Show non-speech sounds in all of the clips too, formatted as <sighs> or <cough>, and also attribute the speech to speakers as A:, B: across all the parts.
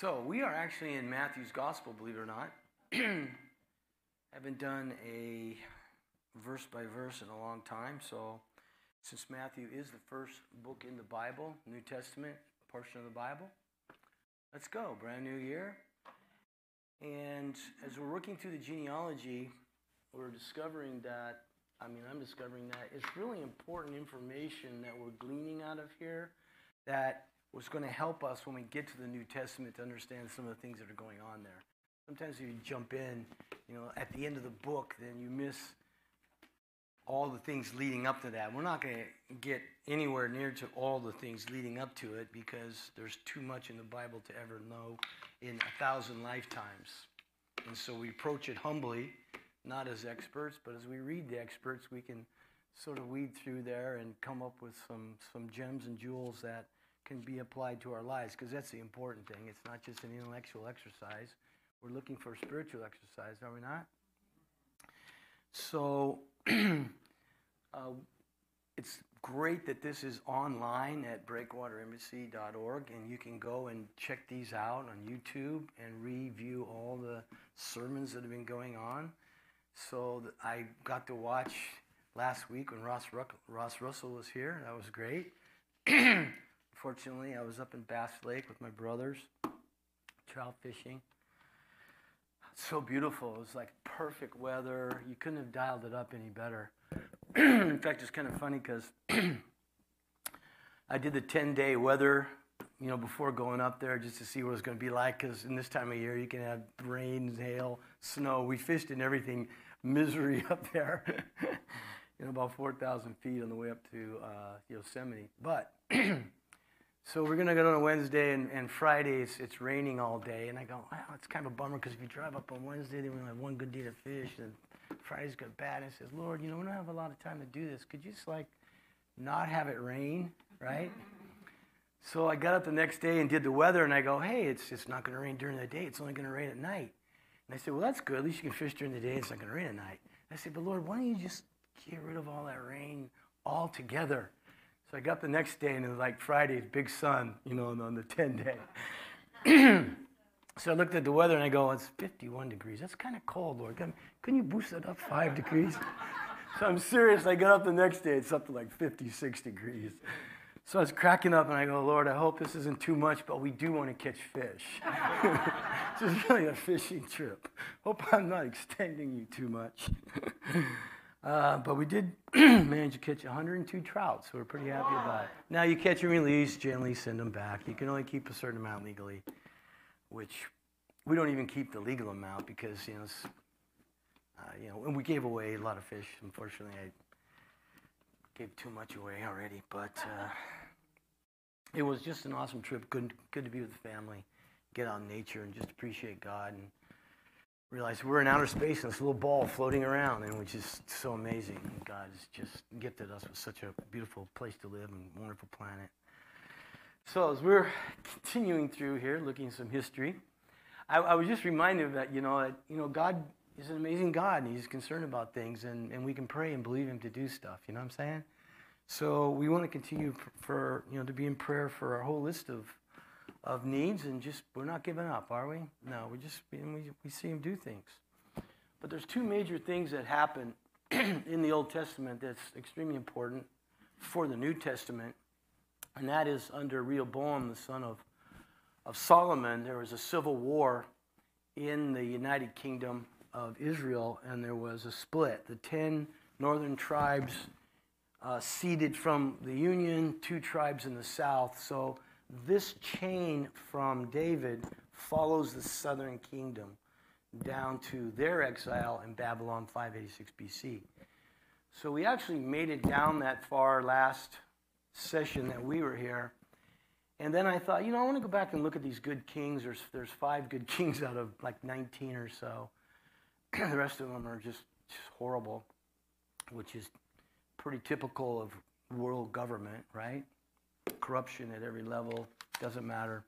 A: So we are actually in Matthew's Gospel, believe it or not. I <clears throat> Haven't done a verse by verse in a long time. So since Matthew is the first book in the Bible, New Testament portion of the Bible, let's go. Brand new year. And as we're working through the genealogy, we're discovering that, I mean, I'm discovering that it's really important information that we're gleaning out of here that was going to help us when we get to the New Testament to understand some of the things that are going on there. Sometimes if you jump in, you know, at the end of the book, then you miss all the things leading up to that. We're not going to get anywhere near to all the things leading up to it because there's too much in the Bible to ever know in a thousand lifetimes. And so we approach it humbly, not as experts, but as we read the experts, we can sort of weed through there and come up with some, some gems and jewels that can be applied to our lives because that's the important thing. It's not just an intellectual exercise. We're looking for a spiritual exercise, are we not? So <clears throat> uh, it's great that this is online at breakwaterembassy.org, and you can go and check these out on YouTube and review all the sermons that have been going on. So I got to watch last week when Ross, Ruck- Ross Russell was here. That was great. <clears throat> Fortunately, I was up in Bass Lake with my brothers, trout fishing. So beautiful. It was like perfect weather. You couldn't have dialed it up any better. <clears throat> in fact, it's kind of funny because <clears throat> I did the 10 day weather, you know, before going up there just to see what it was going to be like. Because in this time of year, you can have rain, hail, snow. We fished in everything misery <laughs> up there, <laughs> you know, about 4,000 feet on the way up to uh, Yosemite. But <clears throat> So we're going to go on a Wednesday, and, and Friday it's, it's raining all day. And I go, wow, it's kind of a bummer because if you drive up on Wednesday, then we only have one good day to fish, and Friday's got bad. And I says, Lord, you know, we don't have a lot of time to do this. Could you just like not have it rain, right? so I got up the next day and did the weather, and I go, hey, it's, it's not going to rain during the day. It's only going to rain at night. And I said, well, that's good. At least you can fish during the day. It's not going to rain at night. And I said, but Lord, why don't you just get rid of all that rain altogether? So I got the next day, and it was like Friday's big sun, you know, on the 10 day. <clears throat> so I looked at the weather and I go, it's 51 degrees. That's kind of cold, Lord. Couldn't you boost it up five degrees? <laughs> so I'm serious. I got up the next day, it's up to like 56 degrees. So I was cracking up and I go, Lord, I hope this isn't too much, but we do want to catch fish. <laughs> this is really a fishing trip. Hope I'm not extending you too much. <laughs> Uh, but we did <clears throat> manage to catch 102 trout, so we're pretty happy about it. Now you catch and release, generally send them back. You can only keep a certain amount legally, which we don't even keep the legal amount because you know, uh, you know, and we gave away a lot of fish. Unfortunately, I gave too much away already, but uh, it was just an awesome trip. Good, good to be with the family, get out in nature, and just appreciate God and realize we're in outer space and this little ball floating around, and which is so amazing. God has just gifted us with such a beautiful place to live and wonderful planet. So as we're continuing through here, looking at some history, I, I was just reminded that you know that you know God is an amazing God, and He's concerned about things, and, and we can pray and believe Him to do stuff. You know what I'm saying? So we want to continue for you know to be in prayer for our whole list of of needs and just we're not giving up, are we? No, we just we, we see him do things. But there's two major things that happen <clears throat> in the Old Testament that's extremely important for the New Testament, and that is under Rehoboam, the son of, of Solomon, there was a civil war in the United Kingdom of Israel, and there was a split. The ten northern tribes uh, ceded from the Union, two tribes in the south. So this chain from David follows the southern kingdom down to their exile in Babylon 586 BC. So we actually made it down that far last session that we were here. And then I thought, you know, I want to go back and look at these good kings. There's, there's five good <laughs> kings out of like 19 or so. <clears throat> the rest of them are just, just horrible, which is pretty typical of world government, right? Corruption at every level, doesn't matter.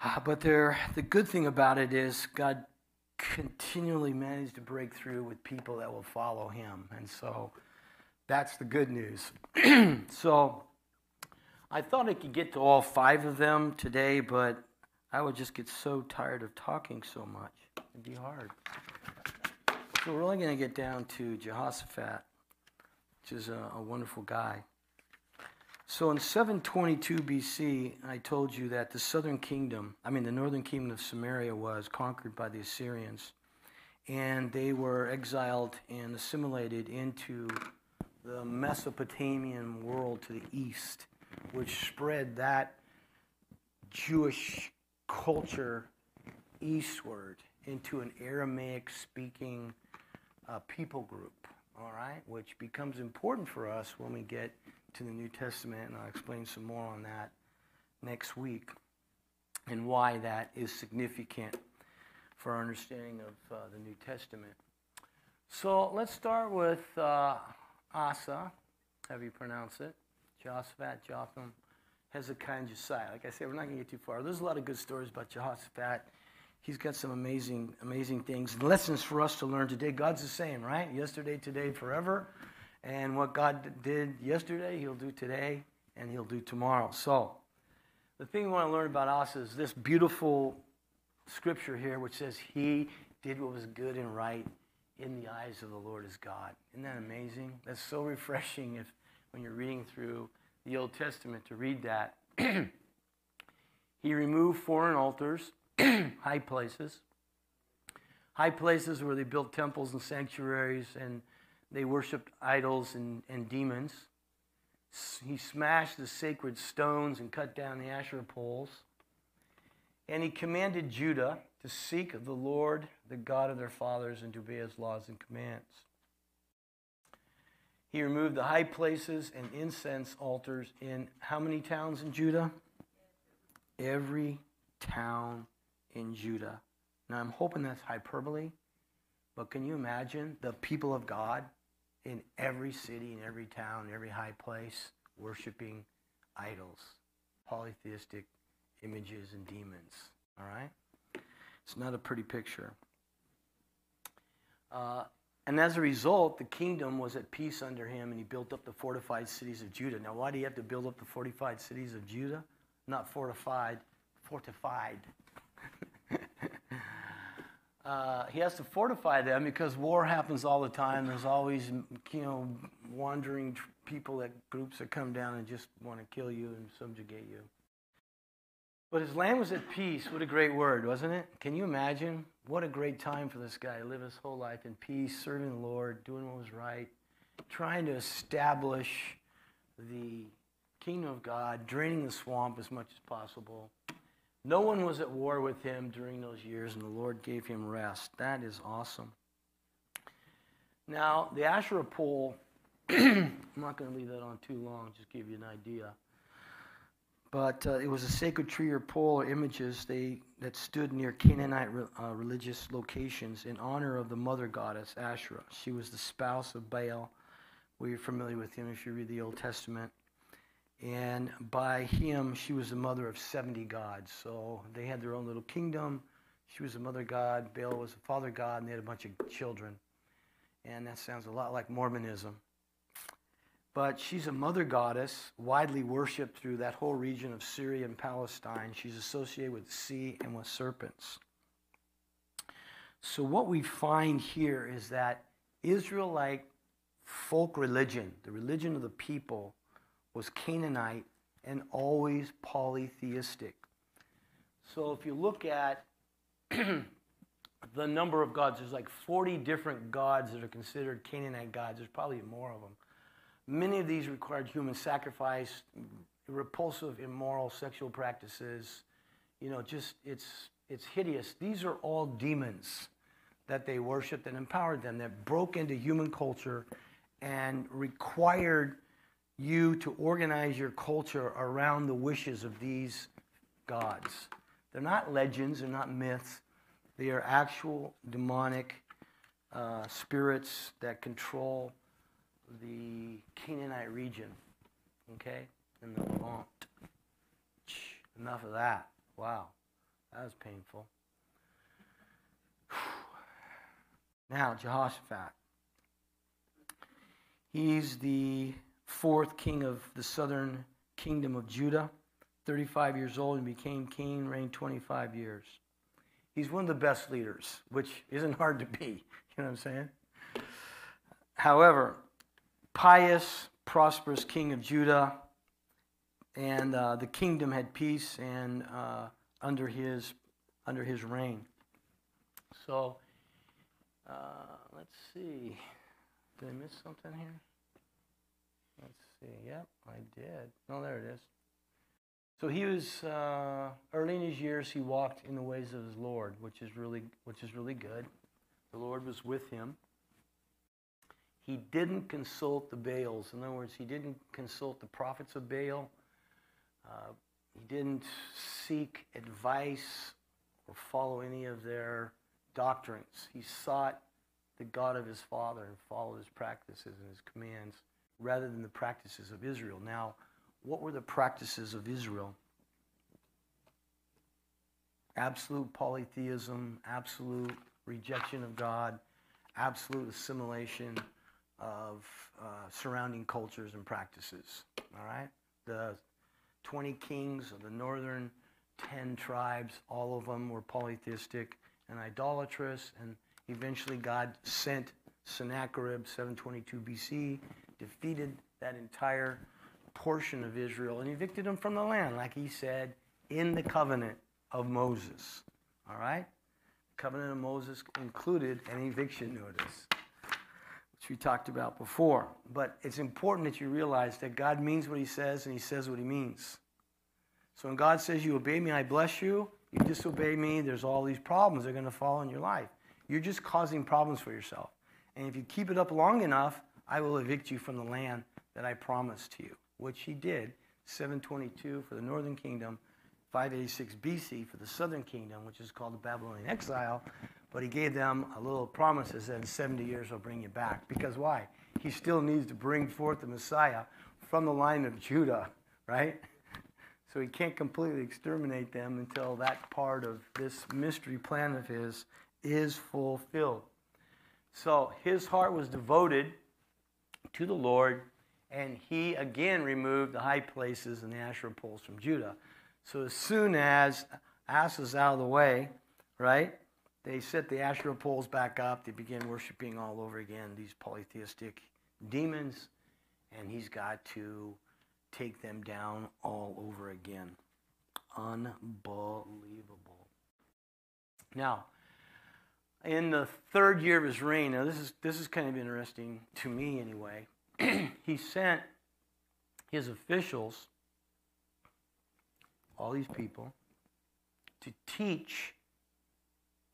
A: Ah, but there, the good thing about it is God continually managed to break through with people that will follow him. And so that's the good news. <clears throat> so I thought I could get to all five of them today, but I would just get so tired of talking so much. It'd be hard. So we're only going to get down to Jehoshaphat, which is a, a wonderful guy. So in 722 BC, I told you that the southern kingdom, I mean the northern kingdom of Samaria, was conquered by the Assyrians. And they were exiled and assimilated into the Mesopotamian world to the east, which spread that Jewish culture eastward into an Aramaic speaking uh, people group, all right, which becomes important for us when we get to the New Testament, and I'll explain some more on that next week and why that is significant for our understanding of uh, the New Testament. So let's start with uh, Asa, how you pronounce it, Jehoshaphat, Jotham, Hezekiah, and Josiah. Like I said, we're not going to get too far. There's a lot of good stories about Jehoshaphat. He's got some amazing, amazing things, lessons for us to learn today. God's the same, right? Yesterday, today, forever. And what God did yesterday, He'll do today, and He'll do tomorrow. So, the thing we want to learn about us is this beautiful scripture here, which says, He did what was good and right in the eyes of the Lord as God. Isn't that amazing? That's so refreshing if when you're reading through the Old Testament to read that. <clears throat> he removed foreign altars, <clears throat> high places, high places where they built temples and sanctuaries and they worshiped idols and, and demons. He smashed the sacred stones and cut down the Asherah poles. And he commanded Judah to seek the Lord, the God of their fathers, and to obey his laws and commands. He removed the high places and incense altars in how many towns in Judah? Every town in Judah. Now, I'm hoping that's hyperbole, but can you imagine the people of God in every city, in every town, every high place, worshiping idols, polytheistic images, and demons? All right? It's not a pretty picture. Uh, and as a result, the kingdom was at peace under him, and he built up the fortified cities of Judah. Now, why do you have to build up the fortified cities of Judah? Not fortified, fortified. Uh, he has to fortify them because war happens all the time. There's always, you know, wandering people, that groups that come down and just want to kill you and subjugate you. But his land was at peace. What a great word, wasn't it? Can you imagine? What a great time for this guy to live his whole life in peace, serving the Lord, doing what was right, trying to establish the kingdom of God, draining the swamp as much as possible. No one was at war with him during those years, and the Lord gave him rest. That is awesome. Now, the Asherah pole, <clears throat> I'm not going to leave that on too long, just give you an idea. But uh, it was a sacred tree or pole or images they, that stood near Canaanite re, uh, religious locations in honor of the mother goddess Asherah. She was the spouse of Baal. We're familiar with him if you read the Old Testament. And by him, she was the mother of 70 gods. So they had their own little kingdom. She was the mother god. Baal was the father god, and they had a bunch of children. And that sounds a lot like Mormonism but she's a mother goddess, widely worshipped through that whole region of Syria and Palestine. She's associated with the sea and with serpents. So, what we find here is that Israelite folk religion, the religion of the people, was Canaanite and always polytheistic. So, if you look at <clears throat> the number of gods, there's like 40 different gods that are considered Canaanite gods. There's probably more of them. Many of these required human sacrifice, repulsive, immoral sexual practices. You know, just it's it's hideous. These are all demons that they worshipped and empowered them that broke into human culture and required you to organize your culture around the wishes of these gods. They're not legends, they're not myths. They are actual demonic uh, spirits that control the Canaanite region, okay, in the Levant. Enough of that. Wow, that was painful. Now, Jehoshaphat. He's the fourth king of the southern kingdom of Judah, 35 years old and became king, reigned 25 years. He's one of the best leaders, which isn't hard to be. <laughs> You know what I'm saying? However, pious, prosperous king of Judah, and uh, the kingdom had peace and uh, under his under his reign. So uh, let's see. Did I miss something here? See. Yep, I did. No, there it is. So he was uh, early in his years. He walked in the ways of his Lord, which is really, which is really good. The Lord was with him. He didn't consult the Baals. In other words, he didn't consult the prophets of Baal. Uh, he didn't seek advice or follow any of their doctrines. He sought the God of his father and followed his practices and his commands rather than the practices of Israel. Now, what were the practices of Israel? Absolute polytheism, absolute rejection of God, absolute assimilation of uh, surrounding cultures and practices. All right? The 20 kings of the northern 10 tribes, all of them were polytheistic and idolatrous, and eventually God sent Sennacherib, 722 BC, defeated that entire portion of Israel and evicted them from the land, like he said in the covenant of Moses. All right? The covenant of Moses included an eviction notice, which we talked about before. But it's important that you realize that God means what he says and he says what he means. So when God says, You obey me, I bless you, you disobey me, there's all these problems that are going to fall in your life. You're just causing problems for yourself. And if you keep it up long enough, I will evict you from the land that I promised to you which he did, 722 for the northern kingdom, 586 BC for the southern kingdom, which is called the Babylonian exile. But he gave them a little promise that in 70 years I'll bring you back. Because why? He still needs to bring forth the Messiah from the line of Judah, right? So he can't completely exterminate them until that part of this mystery plan of his is fulfilled. So his heart was devoted to the Lord and he again removed the high places and the Asherah poles from Judah. So as soon as Asa is out of the way, right, they set the Asherah poles back up. They begin worshiping all over again these polytheistic demons, and he's got to take them down all over again. Unbelievable. Now, in the third year of his reign, now this is this is kind of interesting to me anyway. <clears throat> he sent his officials, all these people, to teach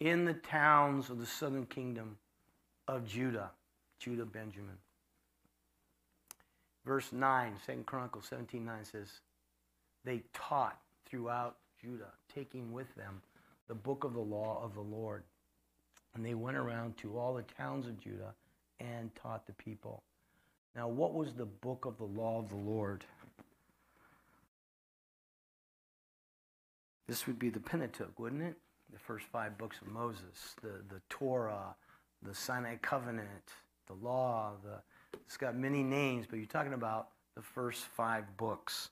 A: in the towns of the southern kingdom of Judah, Judah, Benjamin. Verse 9, 2 Chronicles 17 9 says, They taught throughout Judah, taking with them the book of the law of the Lord. And they went around to all the towns of Judah and taught the people. Now, what was the book of the law of the Lord? This would be the Pentateuch, wouldn't it? The first five books of Moses, the, the Torah, the Sinai covenant, the law, the, it's got many names, but you're talking about the first five books.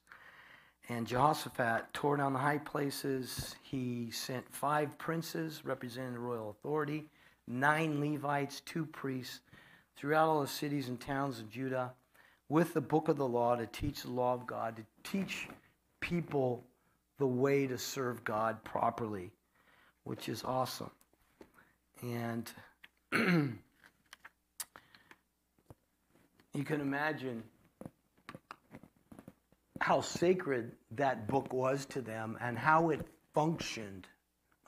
A: And Jehoshaphat tore down the high places. He sent five princes representing the royal authority, nine Levites, two priests, throughout all the cities and towns of Judah with the book of the law to teach the law of God, to teach people the way to serve God properly, which is awesome. And <clears throat> you can imagine how sacred that book was to them and how it functioned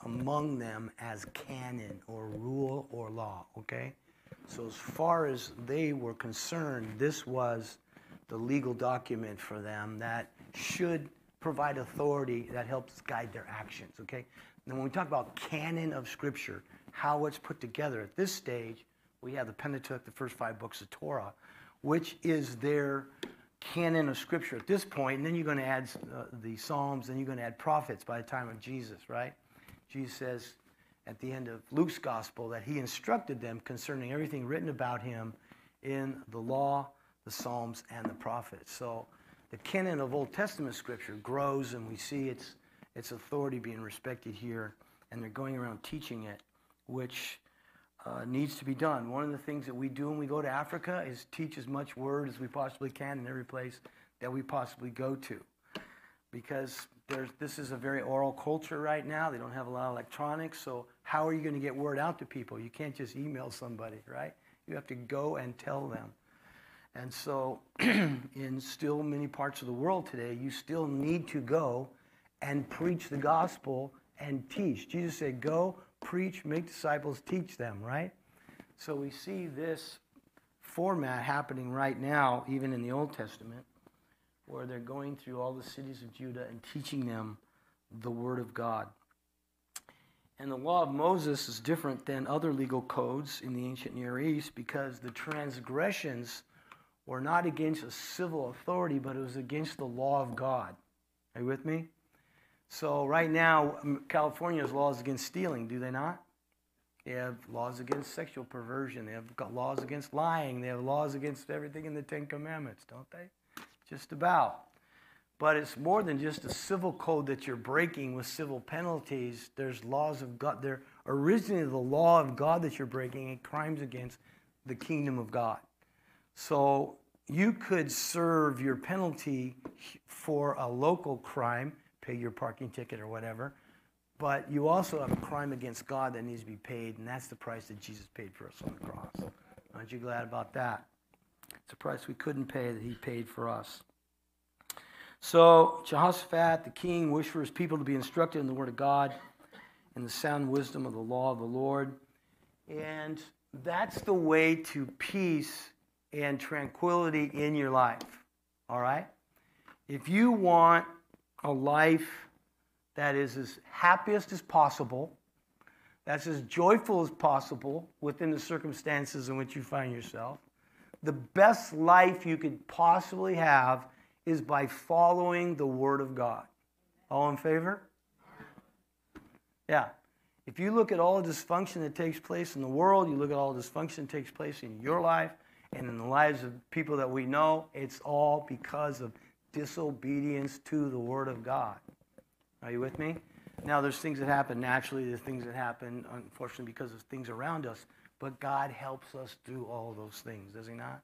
A: among them as canon or rule or law, okay? So, as far as they were concerned, this was the legal document for them that should provide authority that helps guide their actions. Okay? And when we talk about canon of Scripture, how it's put together at this stage, we have the Pentateuch, the first five books of Torah, which is their canon of Scripture at this. And then you're going to add uh, the Psalms, and you're going to add prophets by the time of Jesus, right? Jesus says, at the end of Luke's gospel that he instructed them concerning everything written about him in the law, the Psalms, and the prophets. So the canon of Old Testament scripture grows, and we see its, its authority being respected here, and they're going around teaching it, which uh, needs to be done. One of the things that we do when we go to Africa is teach as much word as we possibly can in every place that we possibly go to. Because this is a very oral culture right now. They don't have a lot of electronics. So, how are you going to get word out to people? You can't just email somebody, right? You have to go and tell them. And so, <clears throat> in still many parts of the world today, you still need to go and preach the gospel and teach. Jesus said, Go, preach, make disciples, teach them, right? So, we see this format happening right now, even in the Old Testament, where they're going through all the cities of Judah and teaching them the Word of God. And the law of Moses is different than other legal codes in the ancient Near East because the transgressions were not against a civil authority, but it was against the law of God. Are you with me? So, right now, um, California's laws against stealing, do they not? They have laws against sexual perversion. They have got laws against lying. They have laws against everything in the Ten Commandments, don't they? Just about. But it's more than just a civil code that you're breaking with civil penalties. There's laws of God. They're originally the law of God that you're breaking and crimes against the kingdom of God. So you could serve your penalty for a local crime, pay your parking ticket or whatever, but you also have a crime against God that needs to be paid, and that's the price that Jesus paid for us on the cross. Aren't you glad about that? It's a price we couldn't pay that he paid for us. So Jehoshaphat, the king, wished for his people to be instructed in the word of God and the sound wisdom of the law of the Lord. And that's the way to peace and tranquility in your life. All right? If you want a life that is as happiest as possible, that's as joyful as possible within the circumstances in which you find yourself, the best life you could possibly have is by following the Word of God. All in favor? Yeah. If you look at all the dysfunction that takes place in the world, you look at all the dysfunction that takes place in your life, and in the lives of people that we know, it's all because of disobedience to the Word of God. Are you with me? Now, there's things that happen naturally, there's things that happen, unfortunately, because of things around us, but God helps us through all those things, does He not?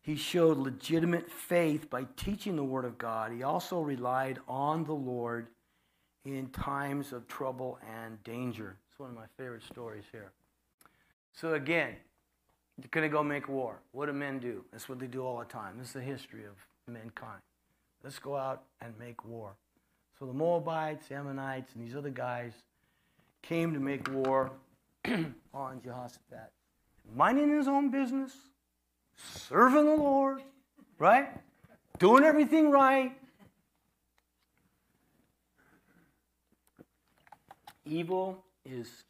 A: He showed legitimate faith by teaching the Word of God. He also relied on the Lord in times of trouble and danger. It's one of my favorite stories here. So, again, you're going to go make war. What do men do? That's what they do all the time. This is the history of mankind. Let's go out and make war. So the Moabites, Ammonites, and these other guys came to make war <clears throat> on Jehoshaphat. Minding his own business, serving the Lord, right? Doing everything right. Evil is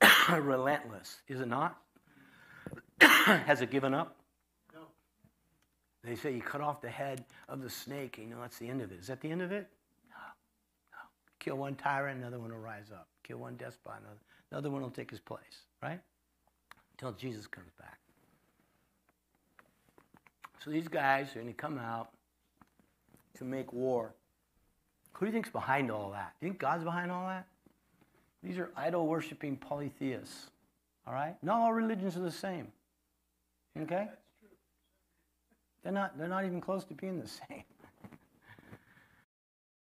A: <coughs> relentless, is it not? <coughs> Has it given up? No. They say you cut off the head of the snake, and you know that's the end of it. Is that the end of it? No. No. Kill one tyrant, another one will rise up. Kill one despot, another, another one will take his place, right? Until Jesus comes back. So these guys are going to come out to make war. Who do you think's behind all that? Do you think God's behind all that? These are idol worshiping polytheists. All right? Not all religions are the same. Okay? They're not, they're not even close to being the same.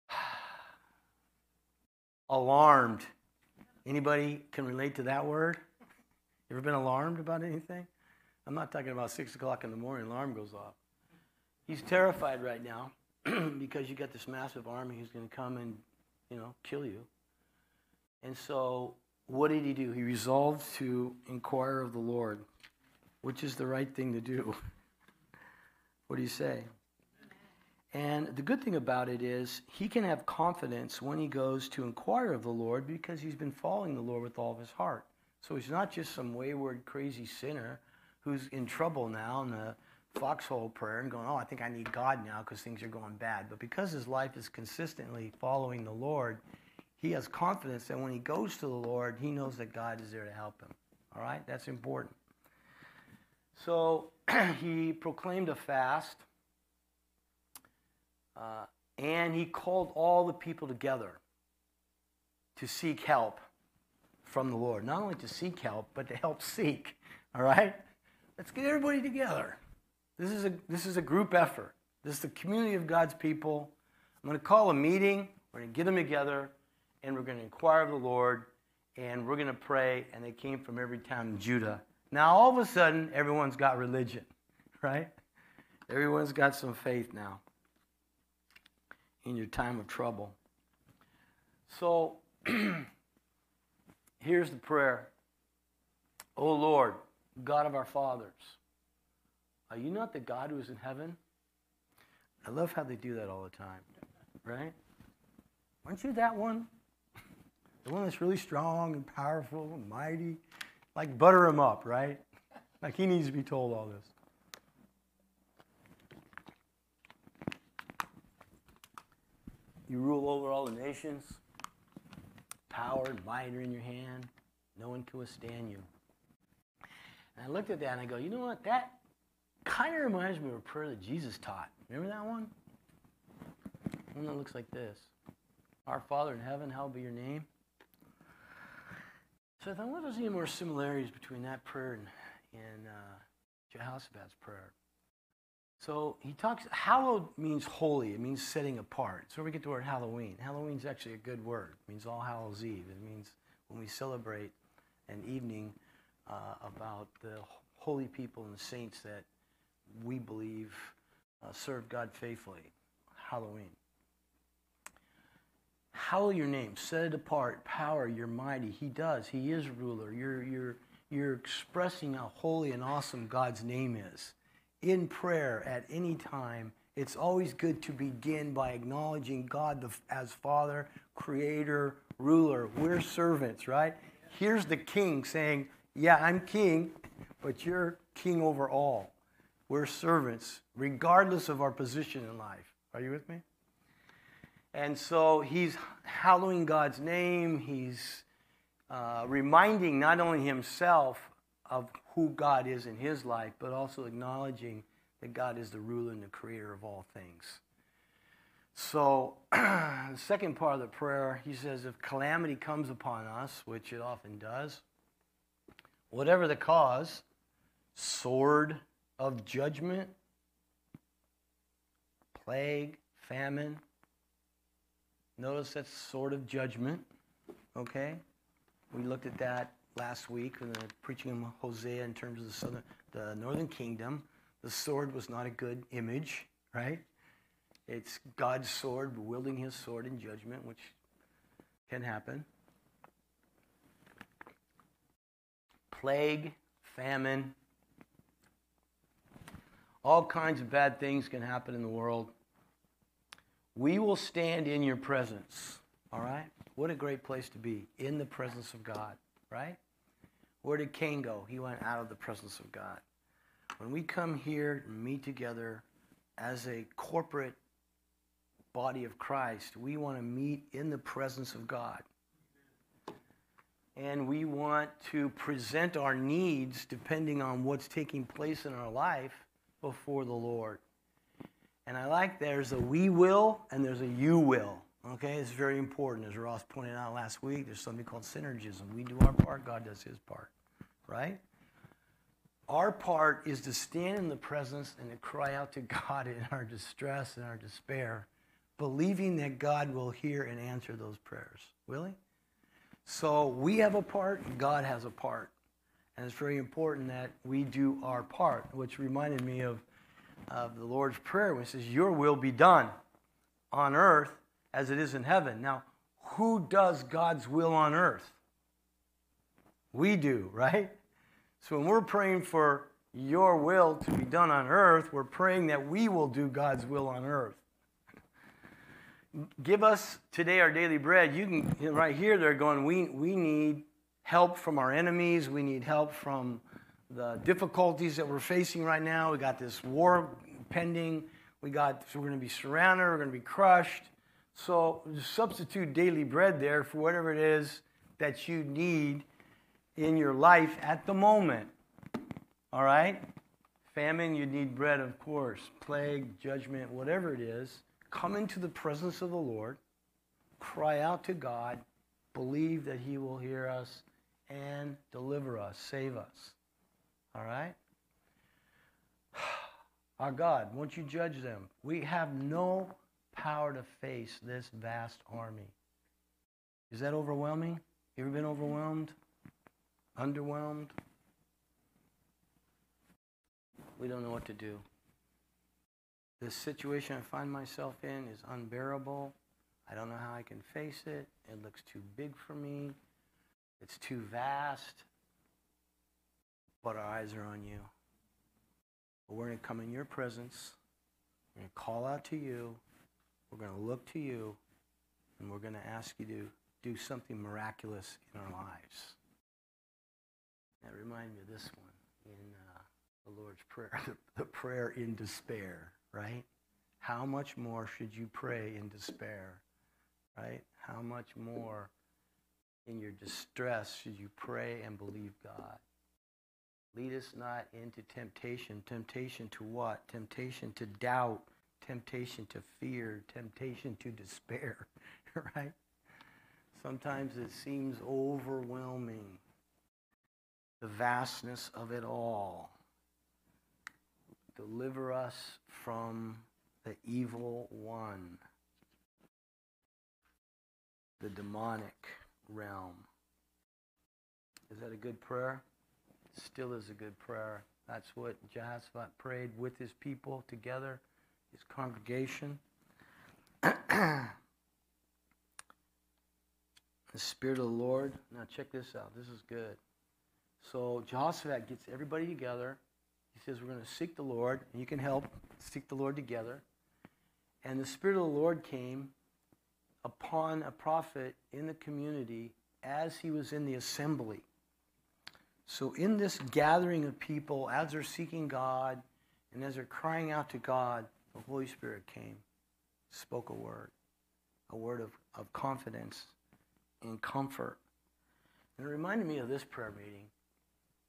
A: <sighs> alarmed. Anybody can relate to that word? Ever been alarmed about anything? I'm not talking about six o'clock in the morning, alarm goes off. He's terrified right now <clears throat> because you got this massive army who's going to come and, you know, kill you. And so, what did he do? He resolved to inquire of the Lord, which is the right thing to do. <laughs> what do you say? And the good thing about it is he can have confidence when he goes to inquire of the Lord because he's been following the Lord with all of his heart. So he's not just some wayward, crazy sinner who's in trouble now in the foxhole prayer and going, oh, I think I need God now because things are going bad. But because his life is consistently following the Lord, he has confidence that when he goes to the Lord, he knows that God is there to help him. All right? That's important. So <clears throat> he proclaimed a fast uh, and he called all the people together to seek help from the Lord. Not only to seek help, but to help seek. <laughs> All right? Let's get everybody together. This is a, this is a group effort. This is the community of God's people. I'm going to call a meeting. We're going to get them together, and we're going to inquire of the Lord, and we're going to pray. And they came from every town in Judah. Now, all of a sudden, everyone's got religion, <laughs> right? Everyone's got some faith now in your time of trouble. So, <clears throat> here's the prayer O Lord, God of our fathers, are you not the God who is in heaven? I love how they do that all the time, right? Aren't you that one? <laughs> The one that's really strong and powerful and mighty? Like butter him up, right? Like he needs to be told all this. You rule over all the nations. Power and might are in your hand. No one can withstand you. And I looked at that and I go, you know what? That kind of reminds me of a prayer that Jesus taught. Remember that one? One that looks like this Our Father in heaven, hallowed be your name. So I thought, what are any more similarities between that prayer and, and uh, Jehoshaphat's prayer? So he talks, hallowed means holy. It means setting apart. So we get the word Halloween. Halloween is actually a good word. It means All Hallows Eve. It means when we celebrate an evening uh, about the holy people and the saints that we believe uh, serve God faithfully. Halloween. Hallow your name. Set it apart. Power. You're mighty. He does. He is ruler. You're, you're, you're expressing how holy and awesome God's name is in prayer at any time, it's always good to begin by acknowledging God as Father, Creator, Ruler. We're servants, right? Here's the King saying, Yeah, I'm King, but you're King over all. We're servants, regardless of our position in life. Are you with me? And so he's hallowing God's name. He's uh, reminding not only himself of who God is in his life, but also acknowledging that God is the ruler and the creator of all things. So, <clears throat> the second part of the prayer, he says, if calamity comes upon us, which it often does, whatever the cause, sword of judgment, plague, famine. Notice that's sort of judgment, okay? We looked at that last week when the preaching of Hosea in terms of the southern, the northern kingdom. The sword was not a good image, right? It's God's sword, wielding his sword in judgment, which can happen. Plague, famine, all kinds of bad things can happen in the world. We will stand in your presence, all right? What a great place to be, in the presence of God right? Where did Cain go? He went out of the presence of God. When we come here and meet together as a corporate body of Christ, we want to meet in the presence of God. And we want to present our needs depending on what's taking place in our life before the Lord. And I like there's a we will and there's a you will. Okay, it's very important. As Ross pointed out last week, there's something called synergism. We do our part, God does his part, right? Our part is to stand in the presence and to cry out to God in our distress and our despair, believing that God will hear and answer those prayers. Will he? So we have a part, God has a part. And it's very important that we do our part, which reminded me of, of the Lord's Prayer when it says, Your will be done on earth as it is in heaven. Now, who does God's will on earth? We do, right? So when we're praying for your will to be done on earth, we're praying that we will do God's will on earth. Give us today our daily bread. You can, right here, they're going, we, we need help from our enemies. We need help from the difficulties that we're facing right now. We got this war pending. We got, so we're going to be surrounded. We're going to be crushed. So substitute daily bread there for whatever it is that you need in your life at the moment. All right? Famine, you need bread, of course. Plague, judgment, whatever it is. Come into the presence of the Lord, cry out to God, believe that He will hear us and deliver us, save us. All right? <sighs> Our God, won't you judge them? We have no power to face this vast army. Is that overwhelming? You ever been overwhelmed? Underwhelmed? We don't know what to do. The situation I find myself in is unbearable. I don't know how I can face it. It looks too big for me. It's too vast. But our eyes are on you. But we're going to come in your presence. We're going to call out to you. We're going to look to you. And we're going to ask you to do something miraculous in our lives. That reminds me of this one in uh, the Lord's Prayer, the, <laughs> the prayer in despair, right? How much more should you pray in despair, right? How much more in your distress should you pray and believe God? Lead us not into temptation. Temptation to what? Temptation to doubt. Temptation to fear. Temptation to despair, <laughs> right? Sometimes it seems overwhelming, the vastness of it all. Deliver us from the evil one, the demonic realm. Is that a good prayer? Still is a good prayer. That's what Jehoshaphat prayed with his people together, his congregation. <clears throat> the Spirit of the Lord. Now, check this out. This is good. So, Jehoshaphat gets everybody together. He says, We're going to seek the Lord, and you can help seek the Lord together. And the Spirit of the Lord came upon a prophet in the community as he was in the assembly. So, in this gathering of people, as they're seeking God and as they're crying out to God, the Holy Spirit came, spoke a word, a word of, of confidence and comfort. And it reminded me of this prayer meeting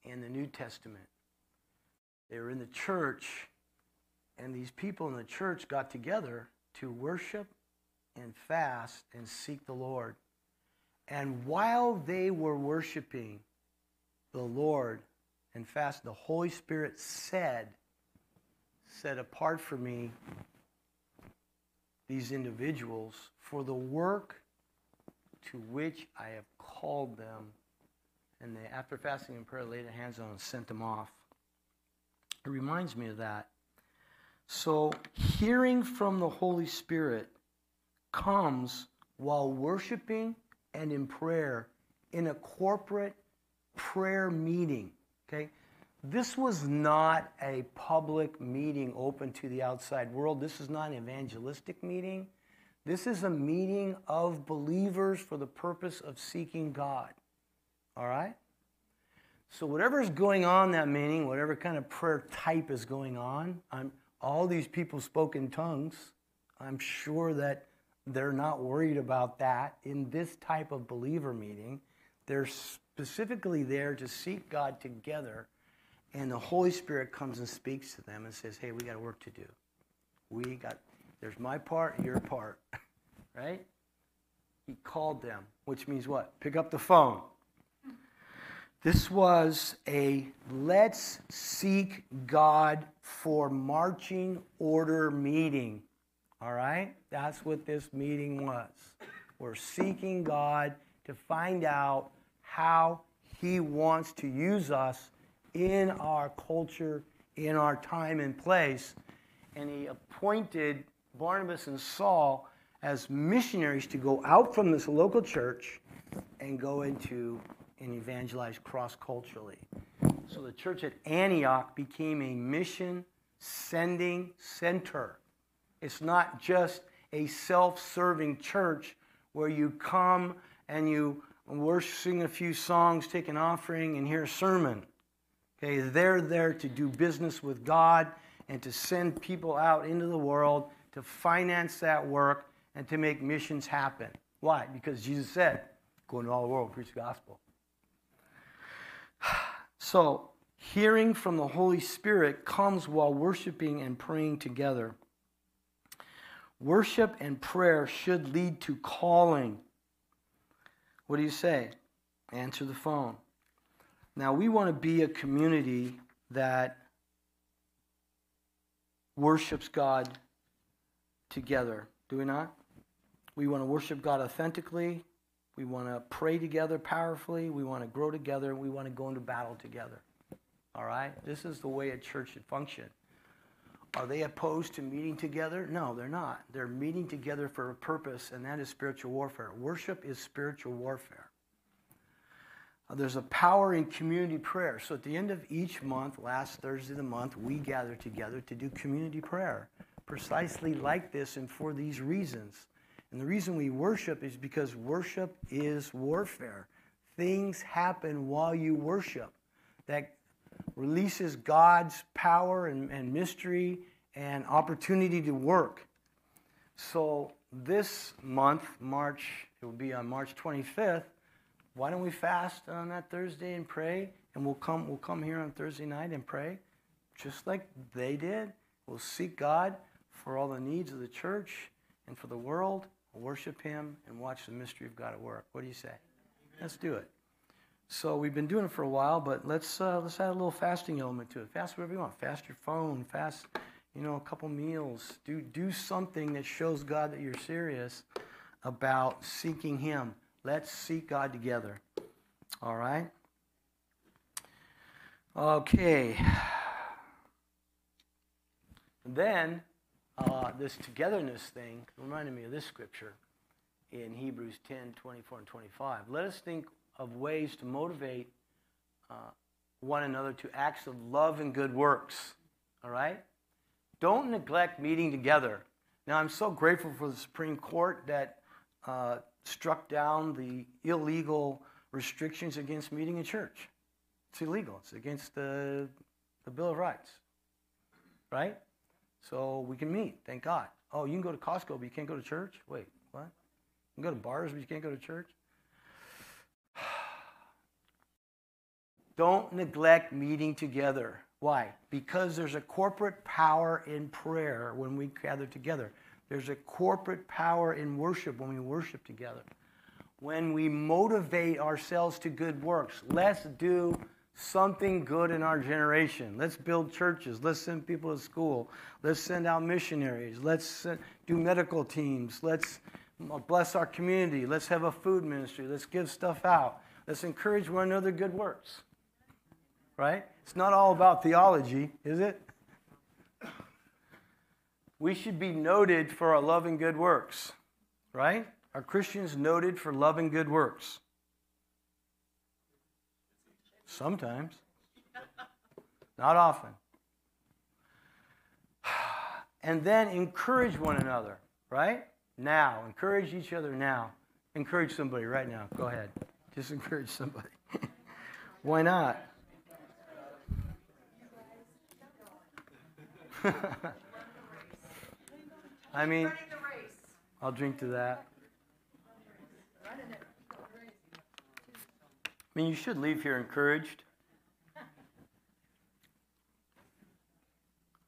A: in the New Testament. They were in the church, and these people in the church got together to worship and fast and seek the Lord. And while they were worshiping the Lord and fast, the Holy Spirit said, Set apart for me these individuals for the work to which I have called them. And they, after fasting and prayer, laid their hands on and sent them off. It reminds me of that. So, hearing from the Holy Spirit comes while worshiping and in prayer in a corporate prayer meeting. Okay? This was not a public meeting open to the outside world. This is not an evangelistic meeting. This is a meeting of believers for the purpose of seeking God. All right? So, whatever is going on that meeting, whatever kind of prayer type is going on, I'm, all these people spoke in tongues. I'm sure that they're not worried about that in this type of believer meeting. They're specifically there to seek God together, and the Holy Spirit comes and speaks to them and says, Hey, we got work to do. We got there's my part, your part. <laughs> right? He called them, which means what? Pick up the phone. This was a let's seek God for marching order meeting. All right? That's what this meeting was. We're seeking God to find out how He wants to use us in our culture, in our time and place. And He appointed Barnabas and Saul as missionaries to go out from this local church and go into and evangelize cross culturally. So the church at Antioch became a mission sending center. It's not just a self serving church where you come and you worship, sing a few songs, take an offering, and hear a sermon. Okay, they're there to do business with God and to send people out into the world to finance that work and to make missions happen. Why? Because Jesus said, go into all the world, preach the gospel. <sighs> So Hearing from the Holy Spirit comes while worshiping and praying together. Worship and prayer should lead to calling. What do you say? Answer the phone. Now, we want to be a community that worships God together, do we not? We want to worship God authentically. We want to pray together powerfully. We want to grow together. We want to go into battle together. All right? This is the way a church should function. Are they opposed to meeting together? No, they're not. They're meeting together for a purpose, and that is spiritual warfare. Worship is spiritual warfare. Uh, there's a power in community prayer. So at the end of each month, last Thursday of the month, we gather together to do community prayer, precisely like this and for these reasons. And the reason we worship is because worship is warfare. Things happen while you worship that releases God's power and, and mystery and opportunity to work. So this month, March, it will be on March 25th. Why don't we fast on that Thursday and pray? And we'll come, we'll come here on Thursday night and pray, just like they did. We'll seek God for all the needs of the church and for the world worship Him, and watch the mystery of God at work. What do you say? Let's do it. So we've been doing it for a while, but let's uh, let's add a little fasting element to it. Fast whatever you want. Fast your phone. Fast, you know, a couple meals. Do do something that shows God that you're serious about seeking Him. Let's seek God together. All right. Okay. Then uh, this togetherness thing reminded me of this scripture in Hebrews 10 24 and 25. Let us think of ways to motivate uh, one another to acts of love and good works. All right? Don't neglect meeting together. Now, I'm so grateful for the Supreme Court that uh, struck down the illegal restrictions against meeting in church. It's illegal, it's against the, the Bill of Rights. Right? So we can meet, thank God. Oh, you can go to Costco, but you can't go to church? Wait, what? You can go to bars, but you can't go to church? Don't neglect meeting together. Why? Because there's a corporate power in prayer when we gather together. There's a corporate power in worship when we worship together. When we motivate ourselves to good works, let's do something good in our generation. Let's build churches. Let's send people to school. Let's send out missionaries. Let's do medical teams. Let's uh, bless our community. Let's have a food ministry. Let's give stuff out. Let's encourage one another good works. Right? It's not all about theology, is it? We should be noted for our love and good works. Right? Are Christians noted for love and good works? Sometimes. Not often. <sighs> And then encourage one another, right? Now. Encourage each other now. Encourage somebody right now. Go ahead. Just <laughs> encourage somebody. Why not? <laughs> I mean, I'll drink to that. I mean, you should leave here encouraged.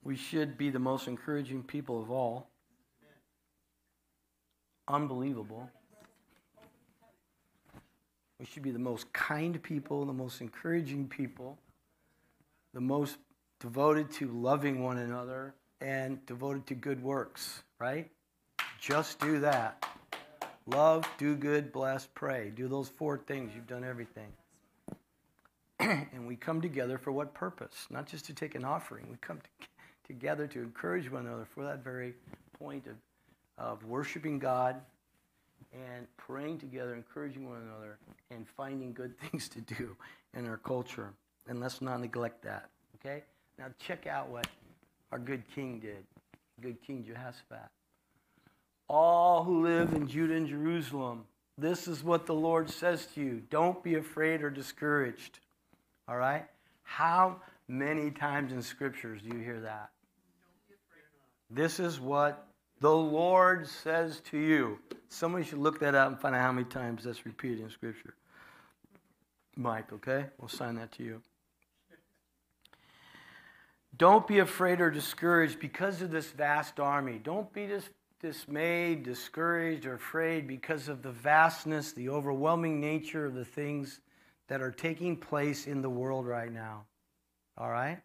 A: We should be the most encouraging people of all. Unbelievable. We should be the most kind people, the most encouraging people, the most devoted to loving one another and devoted to good works, right? Just do that. Love, do good, bless, pray. Do those four things. You've done everything. <clears throat> and we come together for what purpose? Not just to take an offering. We come to, <laughs> together to encourage one another for that very point of, of worshiping God and praying together, encouraging one another, and finding good <laughs> things to do in our culture. And let's not neglect that. Okay? Now check out what our good king did. Good King Jehoshaphat all who live in Judah and Jerusalem, this is what the Lord says to you. Don't be afraid or discouraged. All right? How many times in scriptures do you hear that? This is what the Lord says to you. Somebody should look that up and find out how many times that's repeated in scripture. Mike, okay? We'll sign that to you. Don't be afraid or discouraged because of this vast army. Don't be dis- dismayed, discouraged, or afraid because of the vastness, the overwhelming nature of the things that are taking place in the world right now. All right?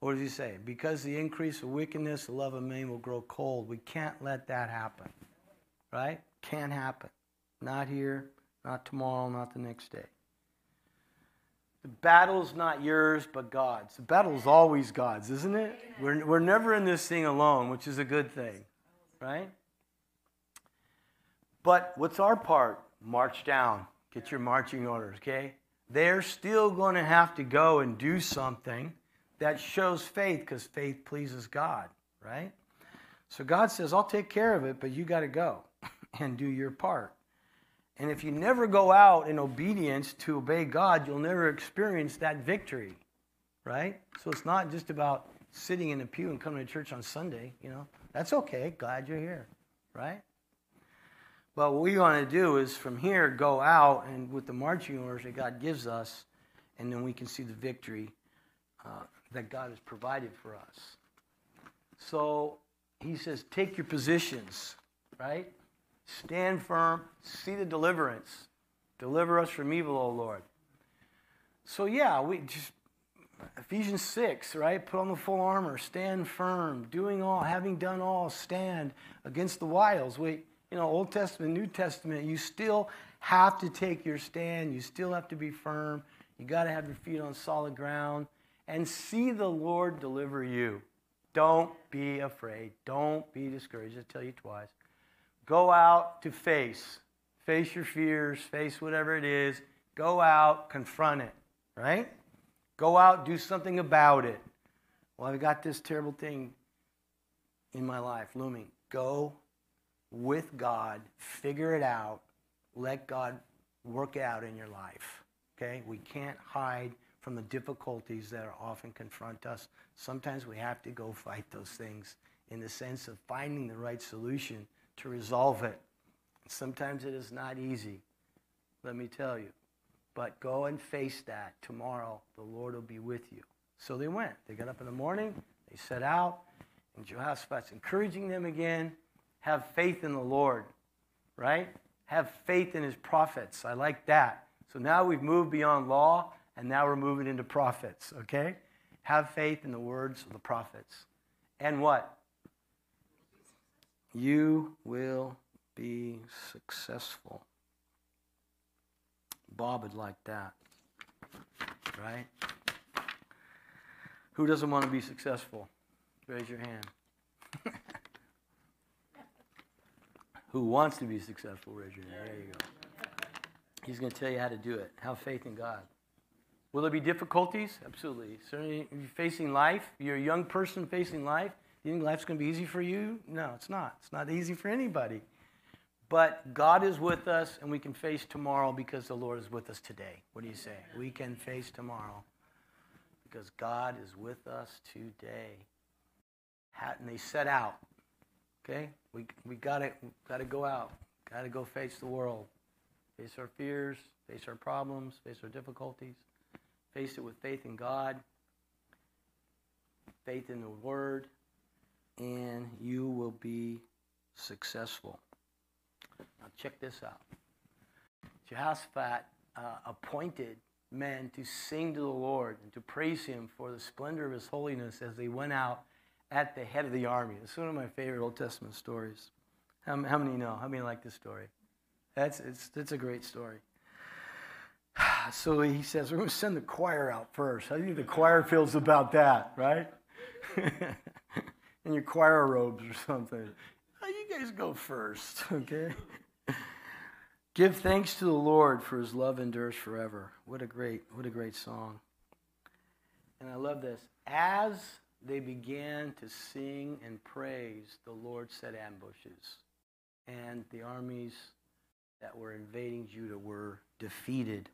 A: What does he say? Because the increase of wickedness, the love of man will grow cold. We can't let that happen. Right? Can't happen. Not here, not tomorrow, not the next day. The battle's not yours, but God's. The battle's always God's, isn't it? We're, we're never in this thing alone, which is a good thing, right? But what's our part? March down. Get your marching orders, okay? They're still going to have to go and do something that shows faith because faith pleases God, right? So God says, I'll take care of it, but you got to go <laughs> and do your part. And if you never go out in obedience to obey God, you'll never experience that victory, right? So it's not just about sitting in a pew and coming to church on Sunday, you know. That's okay. Glad you're here, right? But what we want to do is from here go out and with the marching orders that God gives us, and then we can see the victory uh, that God has provided for us. So he says, take your positions, right? Stand firm, see the deliverance. Deliver us from evil, O Lord. So, yeah, we just, Ephesians 6, right? Put on the full armor, stand firm, doing all, having done all, stand against the wiles. We, you know, Old Testament, New Testament, you still have to take your stand. You still have to be firm. You got to have your feet on solid ground and see the Lord deliver you. Don't be afraid. Don't be discouraged. I tell you twice. Go out to face. Face your fears, face whatever it is. Go out, confront it, right? Go out, do something about it. Well, I've got this terrible thing in my life looming. Go with God, figure it out, let God work it out in your life. Okay? We can't hide from the difficulties that are often confront us. Sometimes we have to go fight those things in the sense of finding the right solution to resolve it. Sometimes it is not easy, let me tell you. But go and face that. Tomorrow, the Lord will be with you. So they went. They got up in the morning, they set out, and Jehoshaphat's encouraging them again. Have faith in the Lord, right? Have faith in his prophets. I like that. So now we've moved beyond law, and now we're moving into prophets, okay? Have faith in the words of the prophets. And what? You will be successful. Bob would like that, right? Who doesn't want to be successful? Raise your hand. <laughs> Who wants to be successful? Raise your hand. There you go. He's going to tell you how to do it. Have faith in God. Will there be difficulties? Absolutely. Certainly, you're facing life, you're a young person facing life, you think life's going to be easy for you? No, it's not. It's not easy for anybody. But God is with us, and we can face tomorrow because the Lord is with us today. What do you say? We can face tomorrow because God is with us today. And they set out. Okay? We, we got to gotta go out. Got to go face the world. Face our fears, face our problems, face our difficulties. Face it with faith in God, faith in the Word, and you will be successful. Now, check this out Jehoshaphat uh, appointed men to sing to the Lord and to praise Him for the splendor of His holiness as they went out at the head of the army. It's one of my favorite Old Testament stories. How, how many know? How many like this story? That's it's, it's a great story. <sighs> So he says, We're going to send the choir out first. How do you think the choir feels about that, right? <laughs> in your choir robes or something. You guys go first, <laughs> okay? Give thanks to the Lord for his love endures forever. What a great, what a great song. And I love this. As they began to sing and praise, the Lord set ambushes. And the armies that were invading Judah were defeated.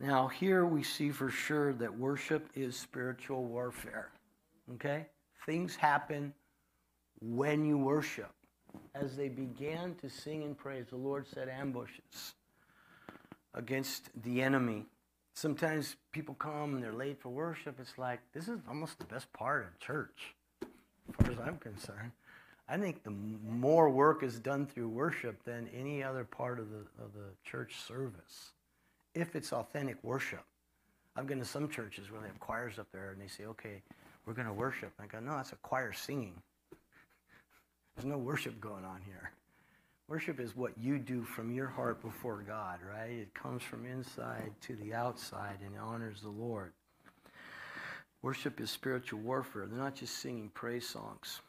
A: Now, here we see for sure that worship is spiritual warfare. Okay? Things happen when you worship. As they began to sing and praise, the Lord set ambushes against the enemy. sometimes people come and they're late for worship. It's like, this is almost the best part of church, as far as I'm concerned. I think the more work is done through worship than any other part of the, of the church service, if it's authentic worship. I've been to some churches where they have choirs up there and they say, okay, we're going to worship. And I go, no, that's a choir singing. There's no worship going on here. Worship is what you do from your heart before God, right? It comes from inside to the outside and honors the Lord. Worship is spiritual warfare. They're not just singing praise songs.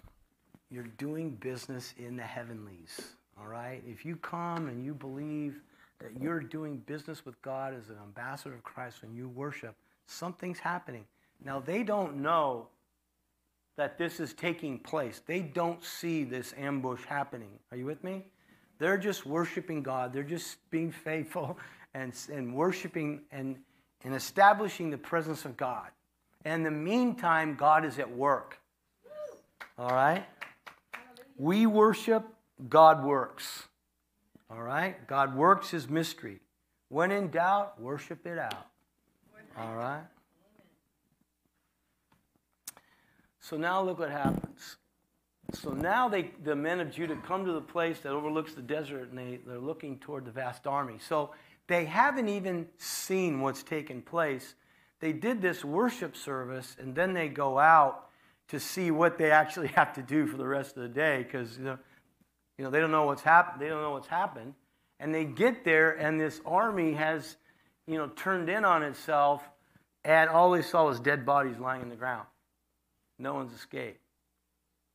A: You're doing business in the heavenlies, all right? If you come and you believe that you're doing business with God as an ambassador of Christ when you worship, something's happening. Now, they don't know that this is taking place. They don't see this ambush happening. Are you with me? They're just worshiping God. They're just being faithful <laughs> and, and worshiping and, and establishing the presence of God. And in the meantime, God is at work. All right? We worship, God works. All right? God works his mystery. When in doubt, worship it out. All right? So now look what happens. So now they, the men of Judah come to the place that overlooks the desert and they, they're looking toward the vast army. So they haven't even seen what's taken place. They did this worship service and then they go out to see what they actually <laughs> have to do for the rest of the day because you know, you know, they don't know what's happened. They don't know what's happened. And they get there and this army has, you know, turned in on itself and all they saw was dead bodies lying in the ground. No one's escaped.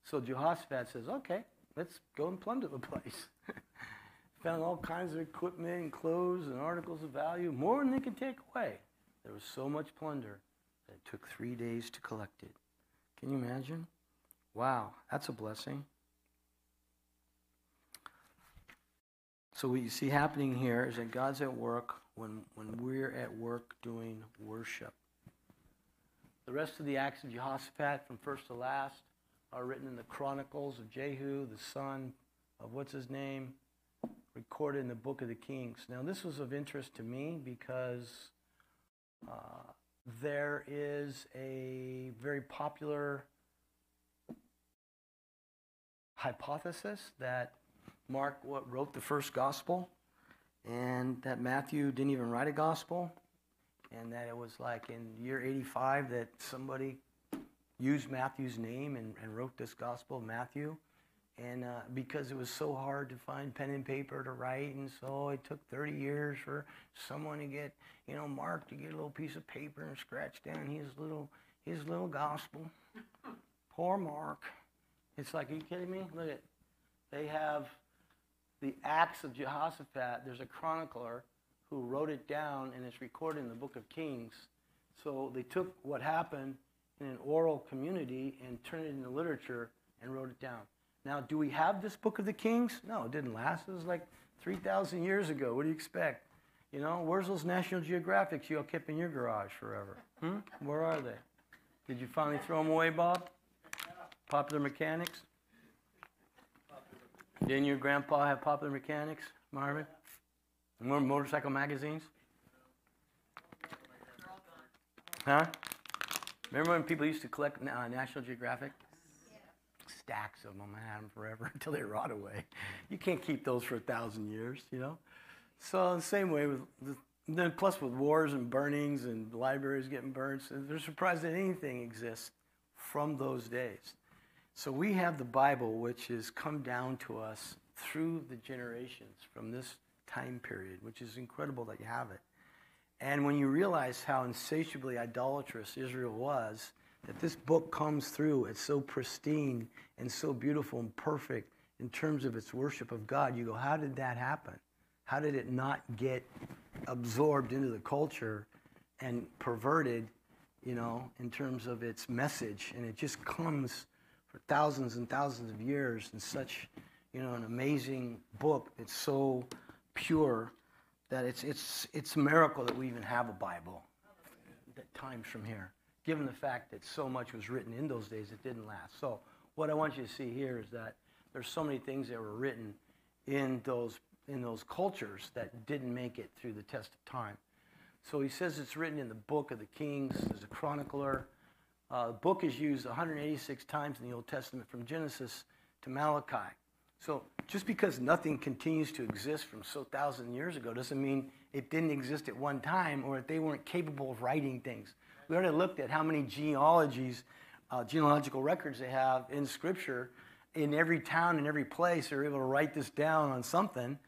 A: So Jehoshaphat says, okay, let's go and plunder the <laughs> place. Found all kinds of equipment and clothes and articles of value, more than they could take away. There was so much plunder that it took three days to collect it. Can you imagine? Wow, that's a blessing. So what you see happening here is that God's at work when, when we're at work doing worship. The rest of the acts of Jehoshaphat, from first to last, are written in the Chronicles of Jehu, the son of what's his name, recorded in the book of the Kings. Now, this was of interest to me because uh, there is a very popular hypothesis that Mark what, wrote the first gospel and that Matthew didn't even write a gospel and that it was like in year 85 that somebody used Matthew's name and, and wrote this Gospel of Matthew. And uh, because it was so hard to find pen and paper to write, and so it took 30 years for someone to get, you know, Mark to get a little piece of paper and scratch down his little, his little gospel. Poor Mark. It's like, are you kidding me? Look at, they have the Acts of Jehoshaphat. There's a chronicler who wrote it down, and it's recorded in the Book of Kings. So they took what happened in an oral community and turned it into literature and wrote it down. Now, do we have this book of the Kings? No, it didn't last. It was like 3,000 years ago. What do you expect? You know, where's those National Geographics you all kept in your garage forever? Hmm? Where are they? Did you finally throw them away, Bob? Popular Mechanics? Didn't your grandpa have Popular Mechanics, Marvin? More motorcycle magazines? Huh? Remember when people used to collect uh, National Geographic? Yeah. Stacks of them. I had them forever <laughs> until they rot away. You can't keep those for a thousand years, you know? So the same way with, the, then plus with wars and burnings and libraries getting burned, so they're surprised that anything exists from those days. So we have the Bible, which has come down to us through the generations from this time period, which is incredible that you have it. And when you realize how insatiably idolatrous Israel was, that this book comes through, it's so pristine and so beautiful and perfect in terms of its worship of God, you go, how did that happen? How did it not get absorbed into the culture and perverted, you know, in terms of its message? And it just comes for thousands and thousands of years in such, you know, an amazing book that's so pure that it's, it's, it's a miracle that we even have a Bible that times from here, given the fact that so much was written in those days, it didn't last. So what I want you to see here is that there's so many things that were written in those, in those cultures that didn't make it through the test of time. So he says it's written in the book of the Kings. There's a chronicler. Uh, the book is used 186 times in the Old Testament from Genesis to Malachi. So just because nothing continues to exist from so thousand years ago doesn't mean it didn't exist at one time or that they weren't capable of writing things. We already looked at how many genealogies, uh, genealogical records they have in Scripture. In every town, in every place, they're able to write this down on something.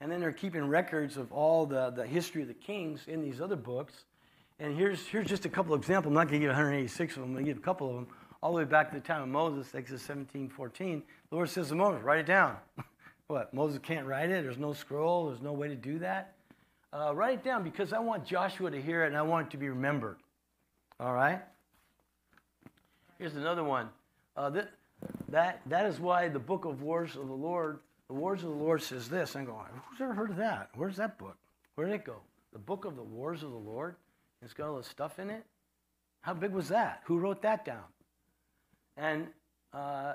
A: And then they're keeping records of all the, the history of the kings in these other books. And here's, here's just a couple of examples. I'm not going to give 186 of them, I'm going to give a couple of them. All the way back to the time of Moses, Exodus 17, 14. The Lord says to Moses, write it down. <laughs> what? Moses can't write it? There's no scroll? There's no way to do that? Uh, write it down because I want Joshua to hear it and I want it to be remembered. All right? Here's another one. Uh, that, that, that is why the book of wars of the Lord, the wars of the Lord says this. I'm going, who's ever heard of that? Where's that book? Where did it go? The book of the wars of the Lord? It's got all this stuff in it? How big was that? Who wrote that down? And uh,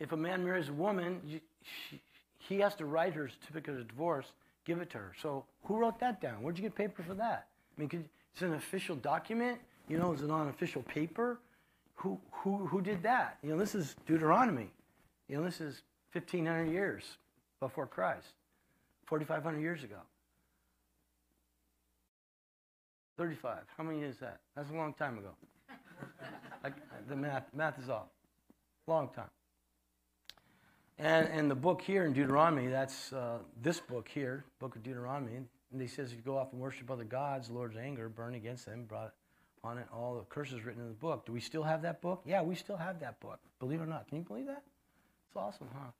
A: if a man marries a woman, you, she, he has to write her certificate of divorce, give it to her. So who wrote that down? Where'd you get paper for that? I mean, could, it's an official document. You know, is it on official paper? Who, who, who did that? You know, this is Deuteronomy. You know, this is 1,500 years before Christ, 4,500 years ago. 35. How many is that? That's a long time ago. <laughs> The math, math is off. Long time. And, and the book here in Deuteronomy, that's uh, this book here, book of Deuteronomy, and he says, if you go off and worship other gods, the Lord's anger burned against them, brought on it all the curses written in the book. Do we still have that book? Yeah, we still have that book. Believe it or not. Can you believe that? It's awesome, huh?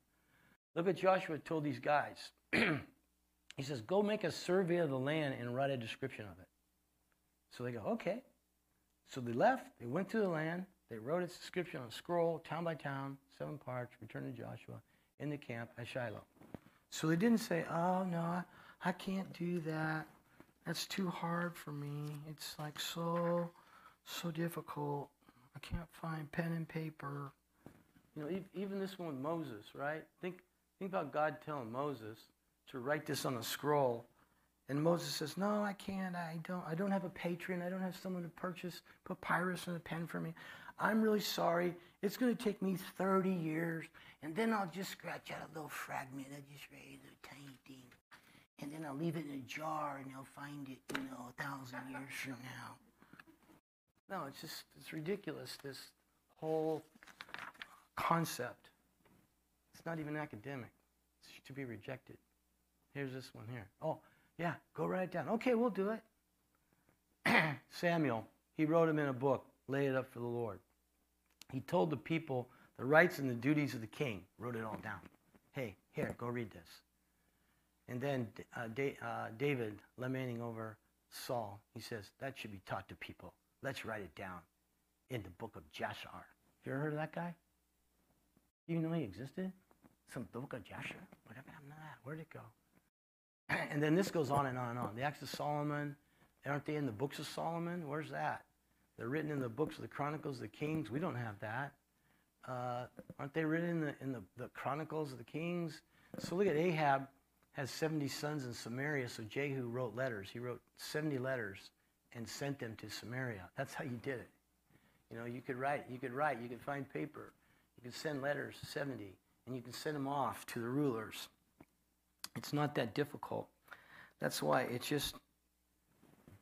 A: Look what Joshua told these guys. <clears throat> he says, go make a survey of the land and write a description of it. So they go, okay. So they left, they went to the land, they wrote its description on a scroll, town by town, seven parts, returned to Joshua in the camp at Shiloh. So they didn't say, oh, no, I, I can't do that. That's too hard for me. It's like so, so difficult. I can't find pen and paper. You know, even this one with Moses, right? Think, think about God telling Moses to write this on a scroll and Moses says, "No, I can't. I don't. I don't have a patron. I don't have someone to purchase papyrus and a pen for me. I'm really sorry. It's going to take me 30 years, and then I'll just scratch out a little fragment. I just a little tiny thing, and then I'll leave it in a jar, and they'll find it, you know, a thousand years from now." No, it's just it's ridiculous. This whole concept. It's not even academic. It's to be rejected. Here's this one here. Oh. Yeah, go write it down. Okay, we'll do it. <clears throat> Samuel, he wrote him in a book, lay it up for the Lord. He told the people the rights and the duties of the king, wrote it all down. Hey, here, go read this. And then uh, uh, David, lamenting over Saul, he says, that should be taught to people. Let's write it down in the book of Jasher. You ever heard of that guy? You know he existed? Some book of Jasher? Whatever happened to that? Where'd it go? <clears throat> and then this goes on and on and on. The Acts of Solomon, aren't they in the books of Solomon? Where's that? They're written in the books of the Chronicles of the Kings. We don't have that. Uh, aren't they written in, the, in the, the Chronicles of the Kings? So look at Ahab has 70 sons in Samaria, so Jehu wrote letters. He wrote 70 letters and sent them to Samaria. That's how you did it. You know, you could write, you could write, you could find paper, you could send letters, 70, and you can send them off to the rulers. It's not that difficult. That's why it's just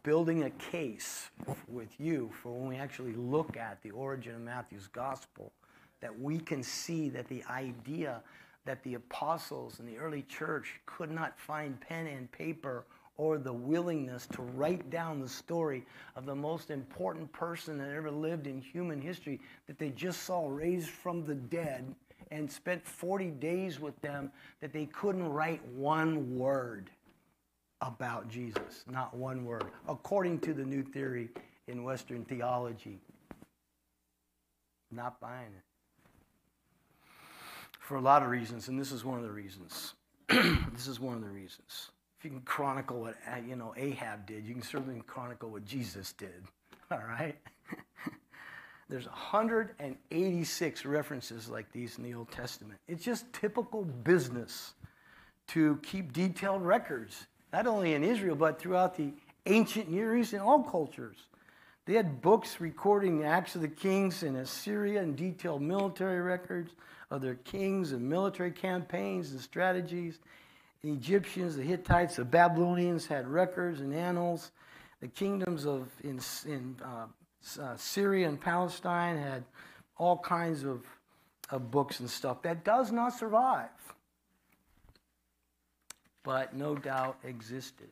A: building a case with you for when we actually look at the origin of Matthew's gospel, that we can see that the idea that the apostles and the early church could not find pen and paper or the willingness to write down the story of the most important person that ever lived in human history that they just saw raised from the dead and spent 40 days with them that they couldn't write one word about Jesus. Not one word, according to the new theory in Western theology. Not buying it. For a lot of reasons, and this is one of the reasons. <clears throat> this is one of the reasons. If you can chronicle what uh, you know Ahab did, you can certainly chronicle what Jesus did. <laughs> All right? <laughs> There's 186 references like these in the Old Testament. It's just typical business to keep detailed records, not only in Israel, but throughout the ancient Near East and all cultures. They had books recording the acts of the kings in Assyria and detailed military records of their kings and military campaigns and strategies. The Egyptians, the Hittites, the Babylonians had records and annals. The kingdoms of in, in uh, uh, Syria and Palestine had all kinds of, of books and stuff that does not survive, but no doubt existed.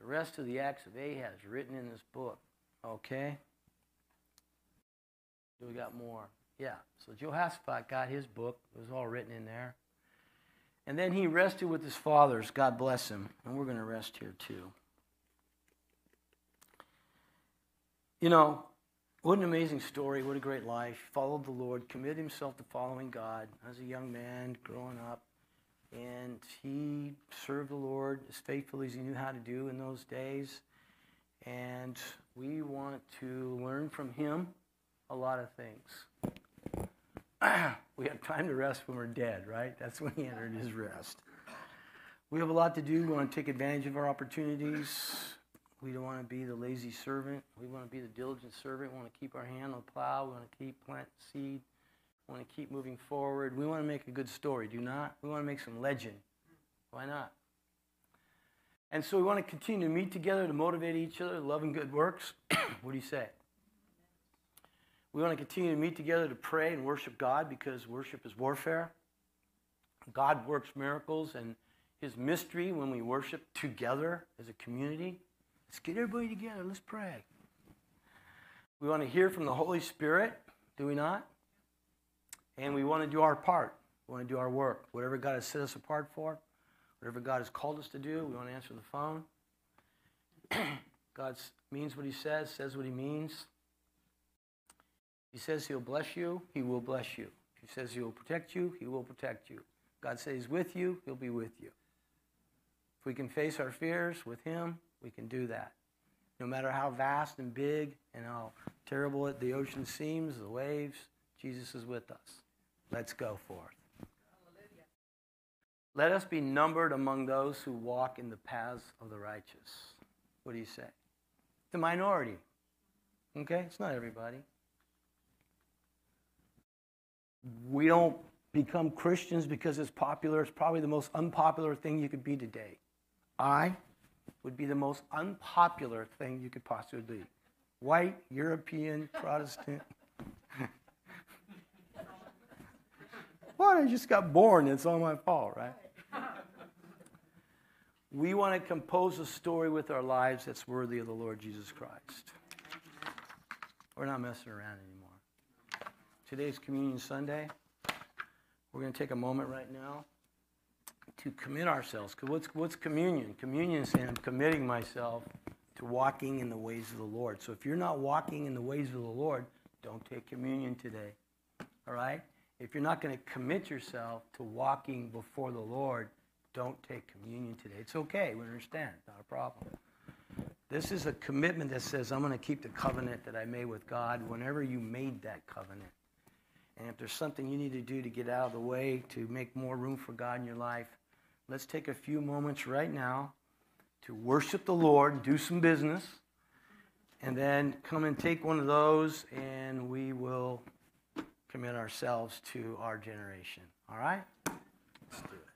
A: The rest of the acts of Ahaz written in this book. Okay? Do we got more? Yeah. So Jehoshaphat got his book. It was all written in there. And then he rested with his fathers. God bless him. And we're going to rest here too. You know, what an amazing story. What a great life. Followed the Lord, committed himself to following God as a young man growing up. And he served the Lord as faithfully as he knew how to do in those days. And we want to learn from him a lot of things. <clears throat> we have time to rest when we're dead, right? That's when he entered his rest. We have a lot to do. We want to take advantage of our opportunities. We don't want to be the lazy servant. We want to be the diligent servant. We want to keep our hand on the plow. We want to keep planting seed want to keep moving forward. We want to make a good story, do not? We want to make some legend. Why not? And so we want to continue to meet together to motivate each other, love and good works. <clears throat> what do you say? We want to continue to meet together to pray and worship God because worship is warfare. God works miracles and his mystery when we worship together as a community. Let's get everybody together. Let's pray. We want to hear from the Holy Spirit, do we not? And we want to do our part. We want to do our work. Whatever God has set us apart for, whatever God has called us to do, we want to answer the phone. <clears throat> God means what he says, says what he means. He says he'll bless you, he will bless you. He says he will protect you, he will protect you. God says he's with you, he'll be with you. If we can face our fears with him, we can do that. No matter how vast and big and how terrible the ocean seems, the waves, Jesus is with us. Let's go forth. Let us be numbered among those who walk in the paths of the righteous. What do you say? The minority. Okay? It's not everybody. We don't become Christians because it's popular. It's probably the most unpopular thing you could be today. I would be the most unpopular thing you could possibly be. White, European, Protestant. <laughs> What? I just got born. It's all my fault, right? <laughs> we want to compose a story with our lives that's worthy of the Lord Jesus Christ. We're not messing around anymore. Today's Communion Sunday. We're going to take a moment right now to commit ourselves. What's, what's communion? Communion is saying I'm committing myself to walking in the ways of the Lord. So if you're not walking in the ways of the Lord, don't take communion today. All right? If you're not going to commit yourself to walking before the Lord, don't take communion today. It's okay. We understand. Not a problem. This is a commitment that says, I'm going to keep the covenant that I made with God whenever you made that covenant. And if there's something you need to do to get out of the way to make more room for God in your life, let's take a few moments right now to worship the Lord do some business. And then come and take one of those, and we will commit ourselves to our generation. All right? Let's do it.